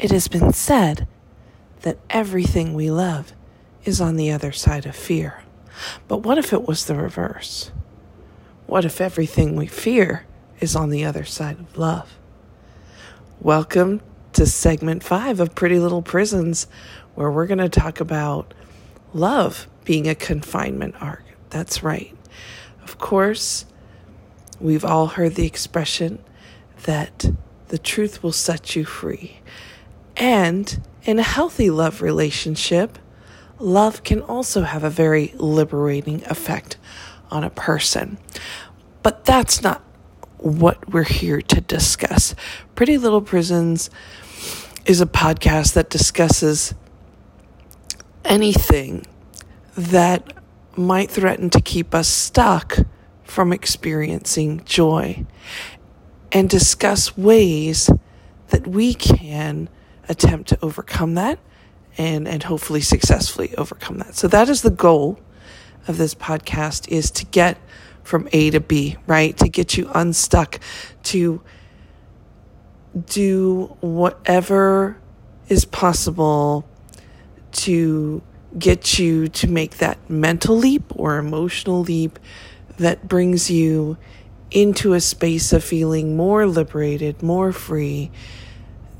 It has been said that everything we love is on the other side of fear. But what if it was the reverse? What if everything we fear is on the other side of love? Welcome to segment five of Pretty Little Prisons, where we're going to talk about love being a confinement arc. That's right. Of course, we've all heard the expression that the truth will set you free. And in a healthy love relationship, love can also have a very liberating effect on a person. But that's not what we're here to discuss. Pretty Little Prisons is a podcast that discusses anything that might threaten to keep us stuck from experiencing joy and discuss ways that we can attempt to overcome that and, and hopefully successfully overcome that. So that is the goal of this podcast is to get from A to B, right? To get you unstuck, to do whatever is possible to get you to make that mental leap or emotional leap that brings you into a space of feeling more liberated, more free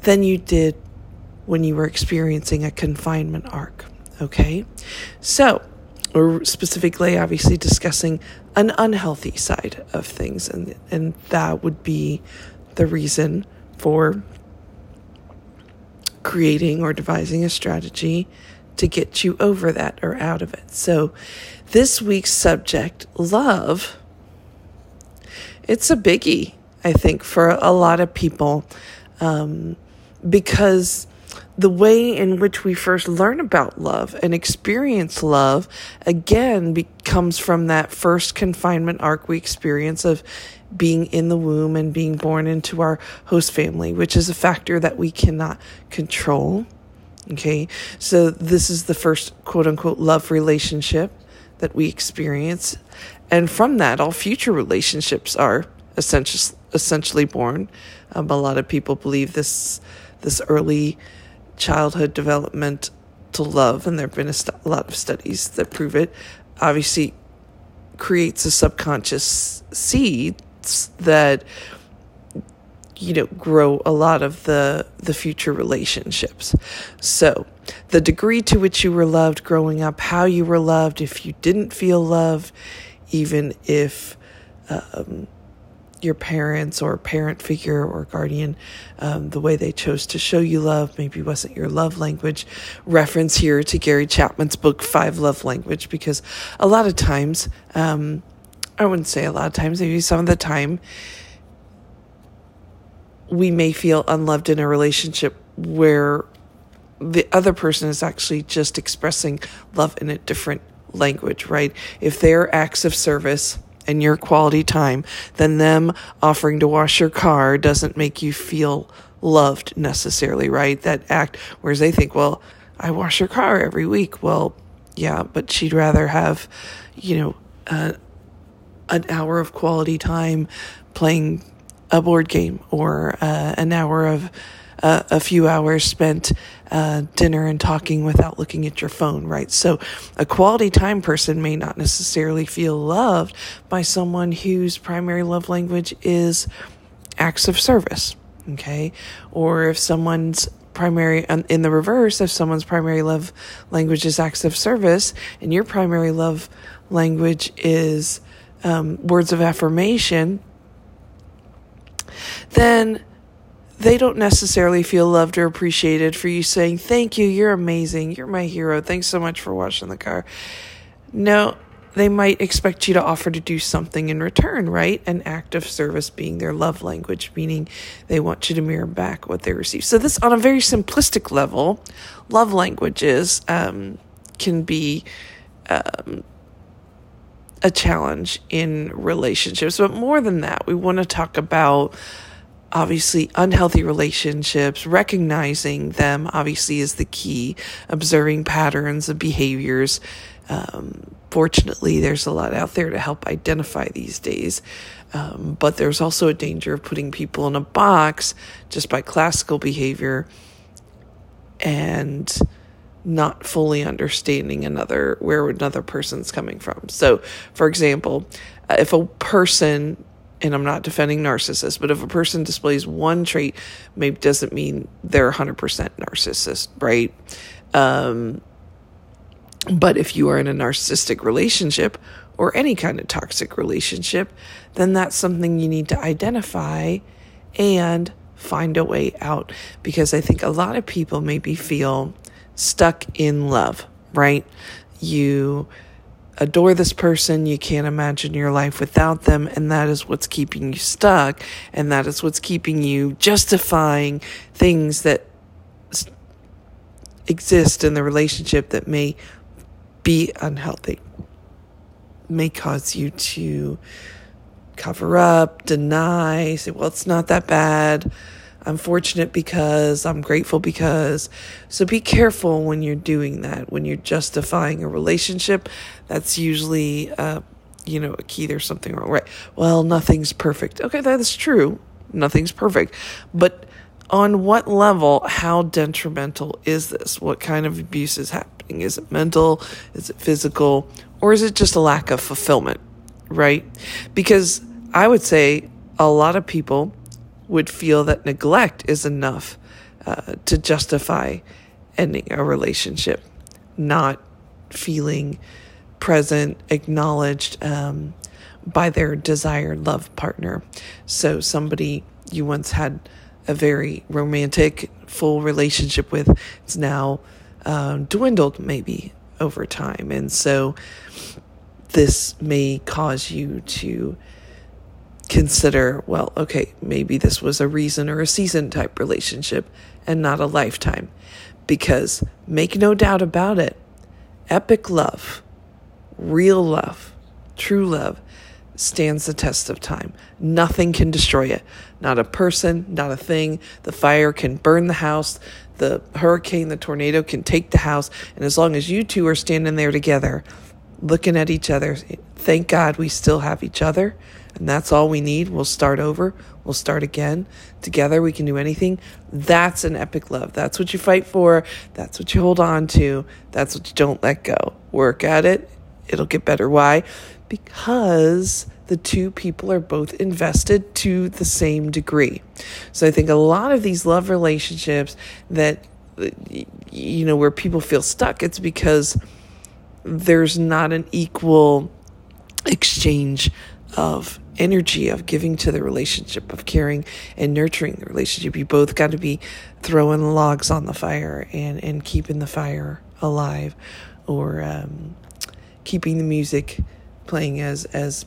than you did when you were experiencing a confinement arc. Okay? So, we're specifically, obviously, discussing an unhealthy side of things, and, and that would be the reason for creating or devising a strategy to get you over that or out of it. So, this week's subject, love, it's a biggie, I think, for a lot of people um, because the way in which we first learn about love and experience love again becomes from that first confinement arc we experience of being in the womb and being born into our host family, which is a factor that we cannot control. Okay, so this is the first quote unquote love relationship that we experience. And from that, all future relationships are essentially, essentially born. Um, a lot of people believe this, this early childhood development to love, and there have been a, st- a lot of studies that prove it, obviously creates a subconscious seeds that you know grow a lot of the the future relationships. So the degree to which you were loved growing up how you were loved if you didn't feel love even if um, your parents or parent figure or guardian, um, the way they chose to show you love maybe wasn't your love language. Reference here to Gary Chapman's book, Five Love Language, because a lot of times, um, I wouldn't say a lot of times, maybe some of the time, we may feel unloved in a relationship where the other person is actually just expressing love in a different language, right? If their acts of service, and your quality time, then them offering to wash your car doesn't make you feel loved necessarily, right? That act, whereas they think, well, I wash your car every week. Well, yeah, but she'd rather have, you know, uh, an hour of quality time playing a board game or uh, an hour of uh, a few hours spent uh, dinner and talking without looking at your phone, right? So a quality time person may not necessarily feel loved by someone whose primary love language is acts of service, okay? Or if someone's primary in the reverse if someone's primary love language is acts of service and your primary love language is um, words of affirmation then they don't necessarily feel loved or appreciated for you saying, Thank you, you're amazing, you're my hero, thanks so much for washing the car. No, they might expect you to offer to do something in return, right? An act of service being their love language, meaning they want you to mirror back what they receive. So, this on a very simplistic level, love languages um, can be. Um, a challenge in relationships. But more than that, we want to talk about obviously unhealthy relationships, recognizing them obviously is the key, observing patterns of behaviors. Um, fortunately, there's a lot out there to help identify these days. Um, but there's also a danger of putting people in a box just by classical behavior and not fully understanding another where another person's coming from. So, for example, uh, if a person and I'm not defending narcissists, but if a person displays one trait, maybe doesn't mean they're 100% narcissist, right? Um, but if you are in a narcissistic relationship or any kind of toxic relationship, then that's something you need to identify and find a way out. Because I think a lot of people maybe feel stuck in love, right? You adore this person, you can't imagine your life without them, and that is what's keeping you stuck, and that is what's keeping you justifying things that exist in the relationship that may be unhealthy, may cause you to cover up, deny, say, well, it's not that bad. I'm fortunate because, I'm grateful because. So be careful when you're doing that, when you're justifying a relationship. That's usually, uh, you know, a key there's something wrong, right? Well, nothing's perfect. Okay, that is true. Nothing's perfect. But on what level, how detrimental is this? What kind of abuse is happening? Is it mental? Is it physical? Or is it just a lack of fulfillment, right? Because I would say a lot of people would feel that neglect is enough uh, to justify ending a relationship, not feeling present, acknowledged um, by their desired love partner. So, somebody you once had a very romantic, full relationship with, it's now um, dwindled maybe over time. And so, this may cause you to consider, well, okay, maybe this was a reason or a season type relationship and not a lifetime. Because make no doubt about it, epic love, real love, true love stands the test of time. Nothing can destroy it. Not a person, not a thing. The fire can burn the house. The hurricane, the tornado can take the house. And as long as you two are standing there together, looking at each other, thank God we still have each other and that's all we need. We'll start over. We'll start again. Together, we can do anything. That's an epic love. That's what you fight for. That's what you hold on to. That's what you don't let go. Work at it. It'll get better. Why? Because the two people are both invested to the same degree. So I think a lot of these love relationships that, you know, where people feel stuck, it's because there's not an equal exchange of energy of giving to the relationship, of caring and nurturing the relationship. You both got to be throwing logs on the fire and, and keeping the fire alive or um, keeping the music playing as, as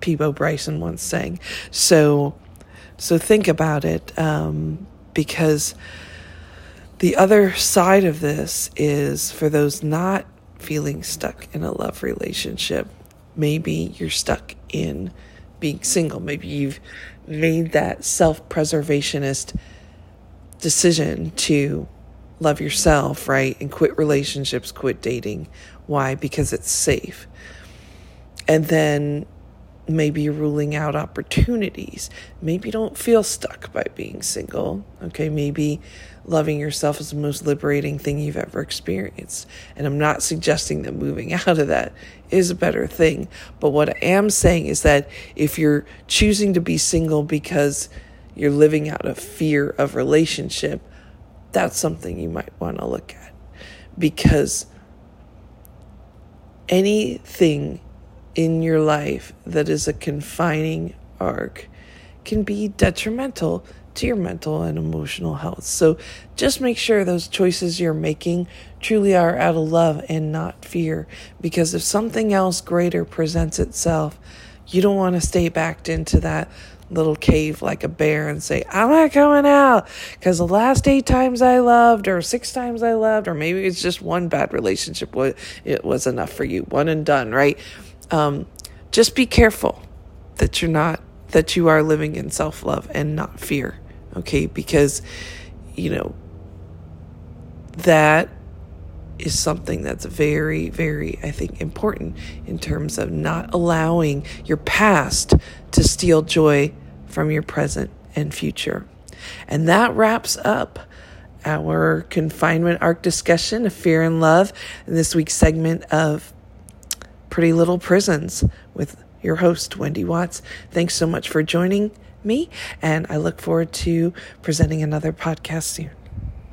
Peabo Bryson once sang. So, so think about it um, because the other side of this is for those not feeling stuck in a love relationship Maybe you're stuck in being single. Maybe you've made that self preservationist decision to love yourself, right? And quit relationships, quit dating. Why? Because it's safe. And then maybe you're ruling out opportunities. Maybe you don't feel stuck by being single. Okay, maybe loving yourself is the most liberating thing you've ever experienced. And I'm not suggesting that moving out of that is a better thing. But what I am saying is that if you're choosing to be single because you're living out of fear of relationship, that's something you might want to look at. Because anything in your life that is a confining arc can be detrimental to your mental and emotional health. So just make sure those choices you're making truly are out of love and not fear. Because if something else greater presents itself, you don't want to stay backed into that little cave like a bear and say, I'm not coming out because the last eight times I loved, or six times I loved, or maybe it's just one bad relationship, it was enough for you, one and done, right? Um, just be careful that you're not, that you are living in self love and not fear okay? Because, you know, that is something that's very, very, I think, important in terms of not allowing your past to steal joy from your present and future. And that wraps up our confinement arc discussion of fear and love in this week's segment of Pretty Little Prisons with your host, Wendy Watts. Thanks so much for joining me, and I look forward to presenting another podcast soon.